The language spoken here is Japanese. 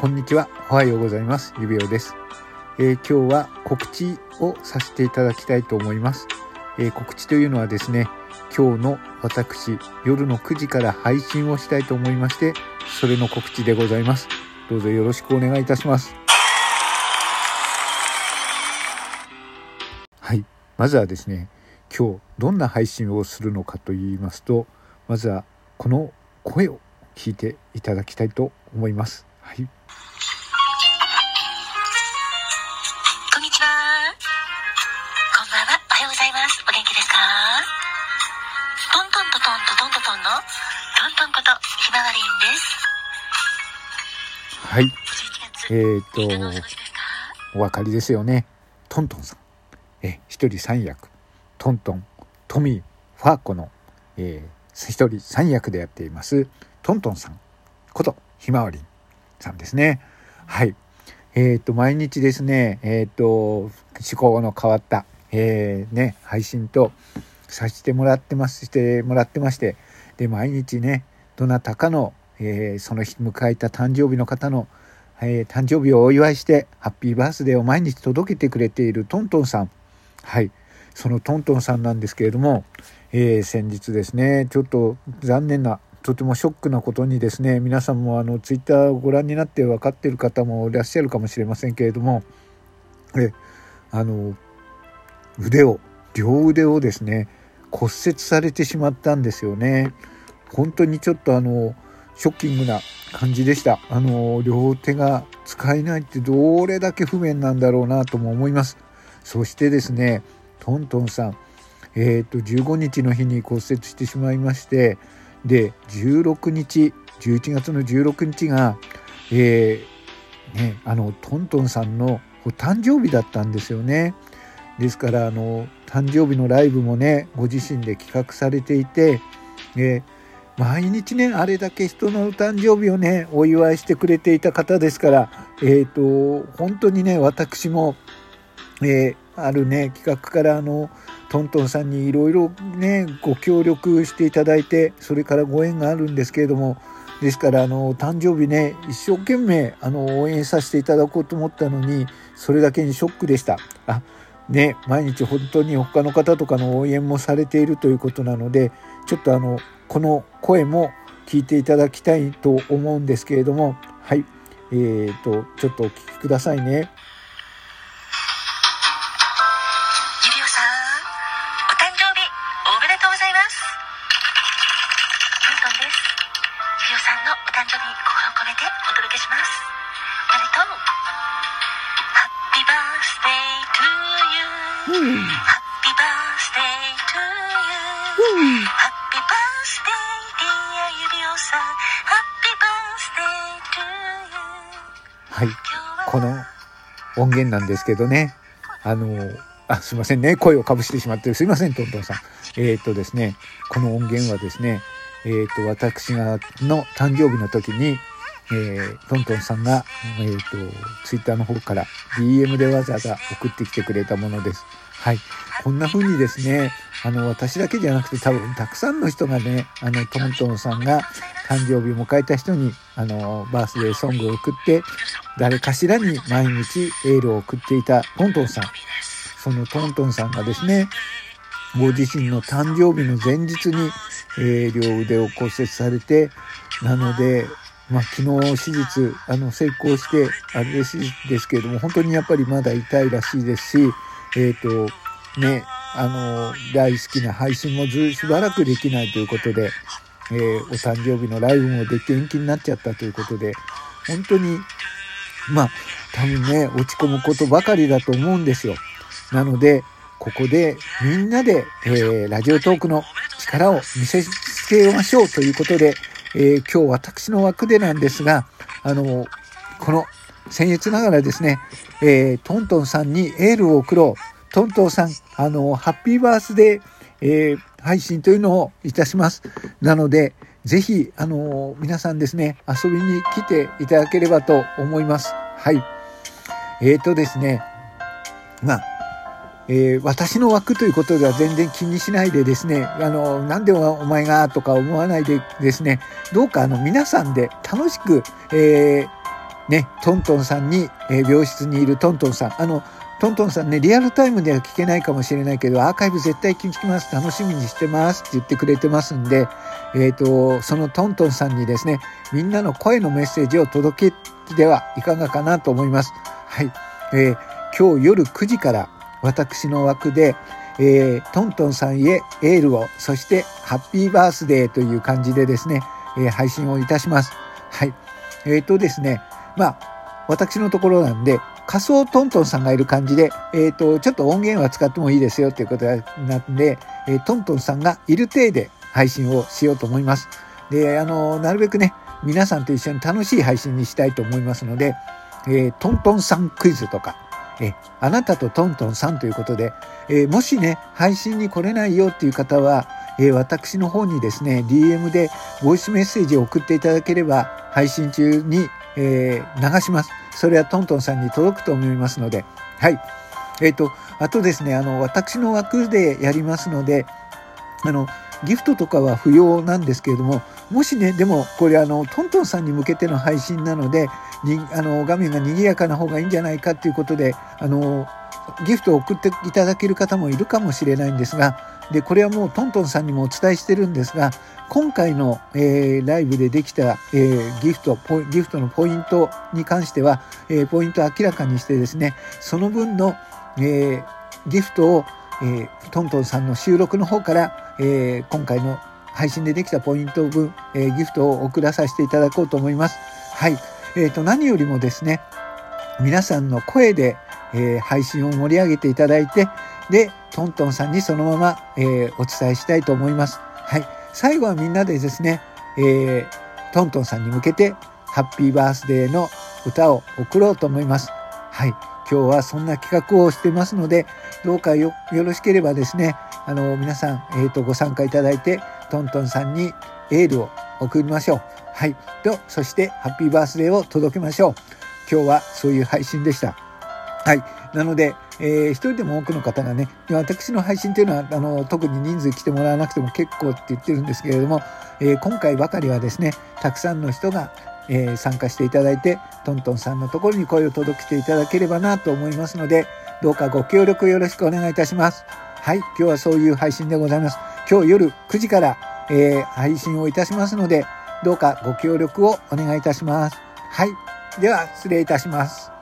こんにちは。おはようございます。指輪です、えー、今日は告知をさせていただきたいと思います。えー、告知というのはですね、今日の私、夜の9時から配信をしたいと思いまして、それの告知でございます。どうぞよろしくお願いいたします。はい。まずはですね、今日どんな配信をするのかと言いますと、まずはこの声を聞いていただきたいと思います。はい。こんにちは。こんばんは。おはようございます。お元気ですか？トントントトントトントトンのトントンことひまわりんです。はい。えっ、ー、と、お分かりですよね。トントンさん。え、一人三役。トントン、トミー、ファーコの、えー、一人三役でやっています、トントンさんことひまわりんさんですね。はい。えっ、ー、と、毎日ですね、えっ、ー、と、思考の変わった、えー、ね、配信とさせてもらってます、してもらってまして、で、毎日ね、どなたかの、えー、その日迎えた誕生日の方の、えー、誕生日をお祝いして、ハッピーバースデーを毎日届けてくれているトントンさん。はい。そのトントンさんなんですけれども、えー、先日ですね、ちょっと残念なとてもショックなことにですね皆さんもあのツイッターをご覧になって分かっている方もいらっしゃるかもしれませんけれどもえあの腕を両腕をですね骨折されてしまったんですよね。本当にちょっとあのショッキングな感じでした。あの両手が使えないってどれだけ不便なんだろうなとも思います。そしてですねトントンさんえー、と15日の日に骨折してしまいましてで16日11月の16日が、えー、ね、あのトントンさんのお誕生日だったんですよね。ですからあの誕生日のライブもねご自身で企画されていて、えー、毎日ねあれだけ人の誕生日をねお祝いしてくれていた方ですから、えーと、本当にね私も、えー、あるね企画からあのトントンさんにいろいろねご協力していただいてそれからご縁があるんですけれどもですからあの誕生日ね一生懸命あの応援させていただこうと思ったのにそれだけにショックでした。あね毎日本当に他の方とかの応援もされているということなのでちょっとあのこの声も聞いていただきたいと思うんですけれどもはいえーとちょっとお聞きくださいね。 Happy birthday to you。 Happy birthday to you。 Happy birthday to you。指輪さん。 Happy birthday to youー。はい。この音源なんですけどね。あの、あ、すいませんね。声をかぶしてしまってすいません、トントンさん。えー、っとですね、この音源はですね、えー、っと、私がの誕生日の時に、えー、トントンさんが、えー、と、ツイッターの方から DM でわざわざ送ってきてくれたものです。はい。こんな風にですね、あの、私だけじゃなくて多分たくさんの人がね、あの、トントンさんが誕生日を迎えた人に、あの、バースデーソングを送って、誰かしらに毎日エールを送っていたトントンさん。そのトントンさんがですね、ご自身の誕生日の前日に、えー、両腕を骨折されて、なので、まあ、昨日手術あの成功してあれですですけれども本当にやっぱりまだ痛いらしいですしえっ、ー、とねあの大好きな配信もずしばらくできないということで、えー、お誕生日のライブもで延期になっちゃったということで本当にまあ多分ね落ち込むことばかりだと思うんですよ。なのでここでみんなで、えー、ラジオトークの力を見せつけましょうということで、えー、今日私の枠でなんですが、あの、この僭越ながらですね、えー、トントンさんにエールを送ろう。トントンさん、あの、ハッピーバースデー、えー、配信というのをいたします。なので、ぜひ、あの、皆さんですね、遊びに来ていただければと思います。はい。えーとですね、まあ、えー、私の枠ということでは全然気にしないでですね、あの、なんでお前がとか思わないでですね、どうかあの皆さんで楽しく、えー、ね、トントンさんに、えー病室にいるトントンさん。あの、トントンさんね、リアルタイムでは聞けないかもしれないけど、アーカイブ絶対聞きます。楽しみにしてますって言ってくれてますんで、えっ、と、そのトントンさんにですね、みんなの声のメッセージを届けてはいかがかなと思います。はい。えー今日夜9時から私の枠で、えートントンさんへエールを、そしてハッピーバースデーという感じでですね、えー配信をいたします。はい。えっ、とですね、まあ、私のところなんで、仮想トントンさんがいる感じで、えっ、と、ちょっと音源は使ってもいいですよっていうことなんで、えートントンさんがいる体で配信をしようと思います。で、あの、なるべくね、皆さんと一緒に楽しい配信にしたいと思いますので、えートントンさんクイズとか、えあなたとトントンさんということで、えもしね、配信に来れないよっていう方は、え私の方にですね、DM でボイスメッセージを送っていただければ、配信中に、え流します。それはトントンさんに届くと思いますので、はい。えっ、と、あとですね、あの、私の枠でやりますので、あの、ギフトとかは不要なんですけれども、もしね、でもこれあの、トントンさんに向けての配信なので、にあの画面が賑やかな方がいいんじゃないかっていうことで、あの、ギフトを送っていただける方もいるかもしれないんですが、で、これはもうトントンさんにもお伝えしてるんですが、今回の、えーライブでできた、えーギフト、ポギフトのポイントに関しては、えーポイントを明らかにしてですね、その分の、えギフトを、えートントンさんの収録の方から、えー今回の配信でできたポイント分、えーギフトを送らさせていただこうと思います。はい。えっ、と、何よりもですね、皆さんの声で、え配信を盛り上げていただいて、で、トントンさんにそのまま、えお伝えしたいと思います。はい。最後はみんなでですね、えトントンさんに向けて、ハッピーバースデーの歌を送ろうと思います。はい。今日はそんな企画をしてますので、どうかよろしければですね、あの、皆さん、えっ、と、ご参加いただいて、トントンさんにエールを送りましょう。はい。と、そして、ハッピーバースデーを届けましょう。今日はそういう配信でした。はい。なので、えー一人でも多くの方がね、私の配信というのは、あの、特に人数来てもらわなくても結構って言ってるんですけれども、えー今回ばかりはですね、たくさんの人が、えー参加していただいて、トントンさんのところに声を届けていただければなと思いますので、どうかご協力よろしくお願いいたします。はい。今日はそういう配信でございます。今日夜9時から、えー配信をいたしますので、どうかご協力をお願いいたします。はい。では、失礼いたします。